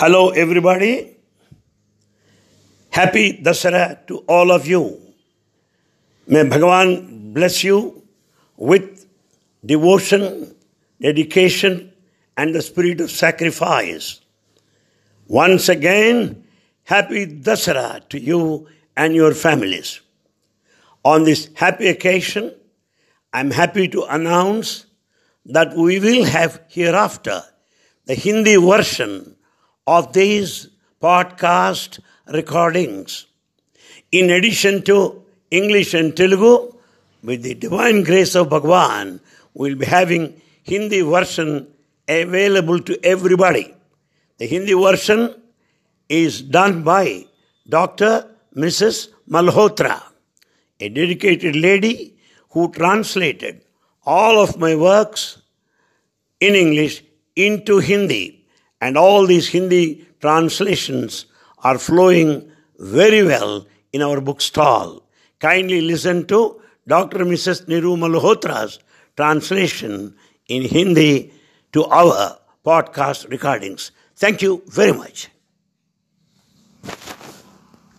Hello, everybody. Happy Dasara to all of you. May Bhagavan bless you with devotion, dedication, and the spirit of sacrifice. Once again, happy Dasara to you and your families. On this happy occasion, I'm happy to announce that we will have hereafter the Hindi version of these podcast recordings. In addition to English and Telugu, with the divine grace of Bhagwan, we'll be having Hindi version available to everybody. The Hindi version is done by Dr. Mrs. Malhotra, a dedicated lady who translated all of my works in English into Hindi. And all these Hindi translations are flowing very well in our bookstall. Kindly listen to Dr. Mrs. Niru Malhotra's translation in Hindi to our podcast recordings. Thank you very much.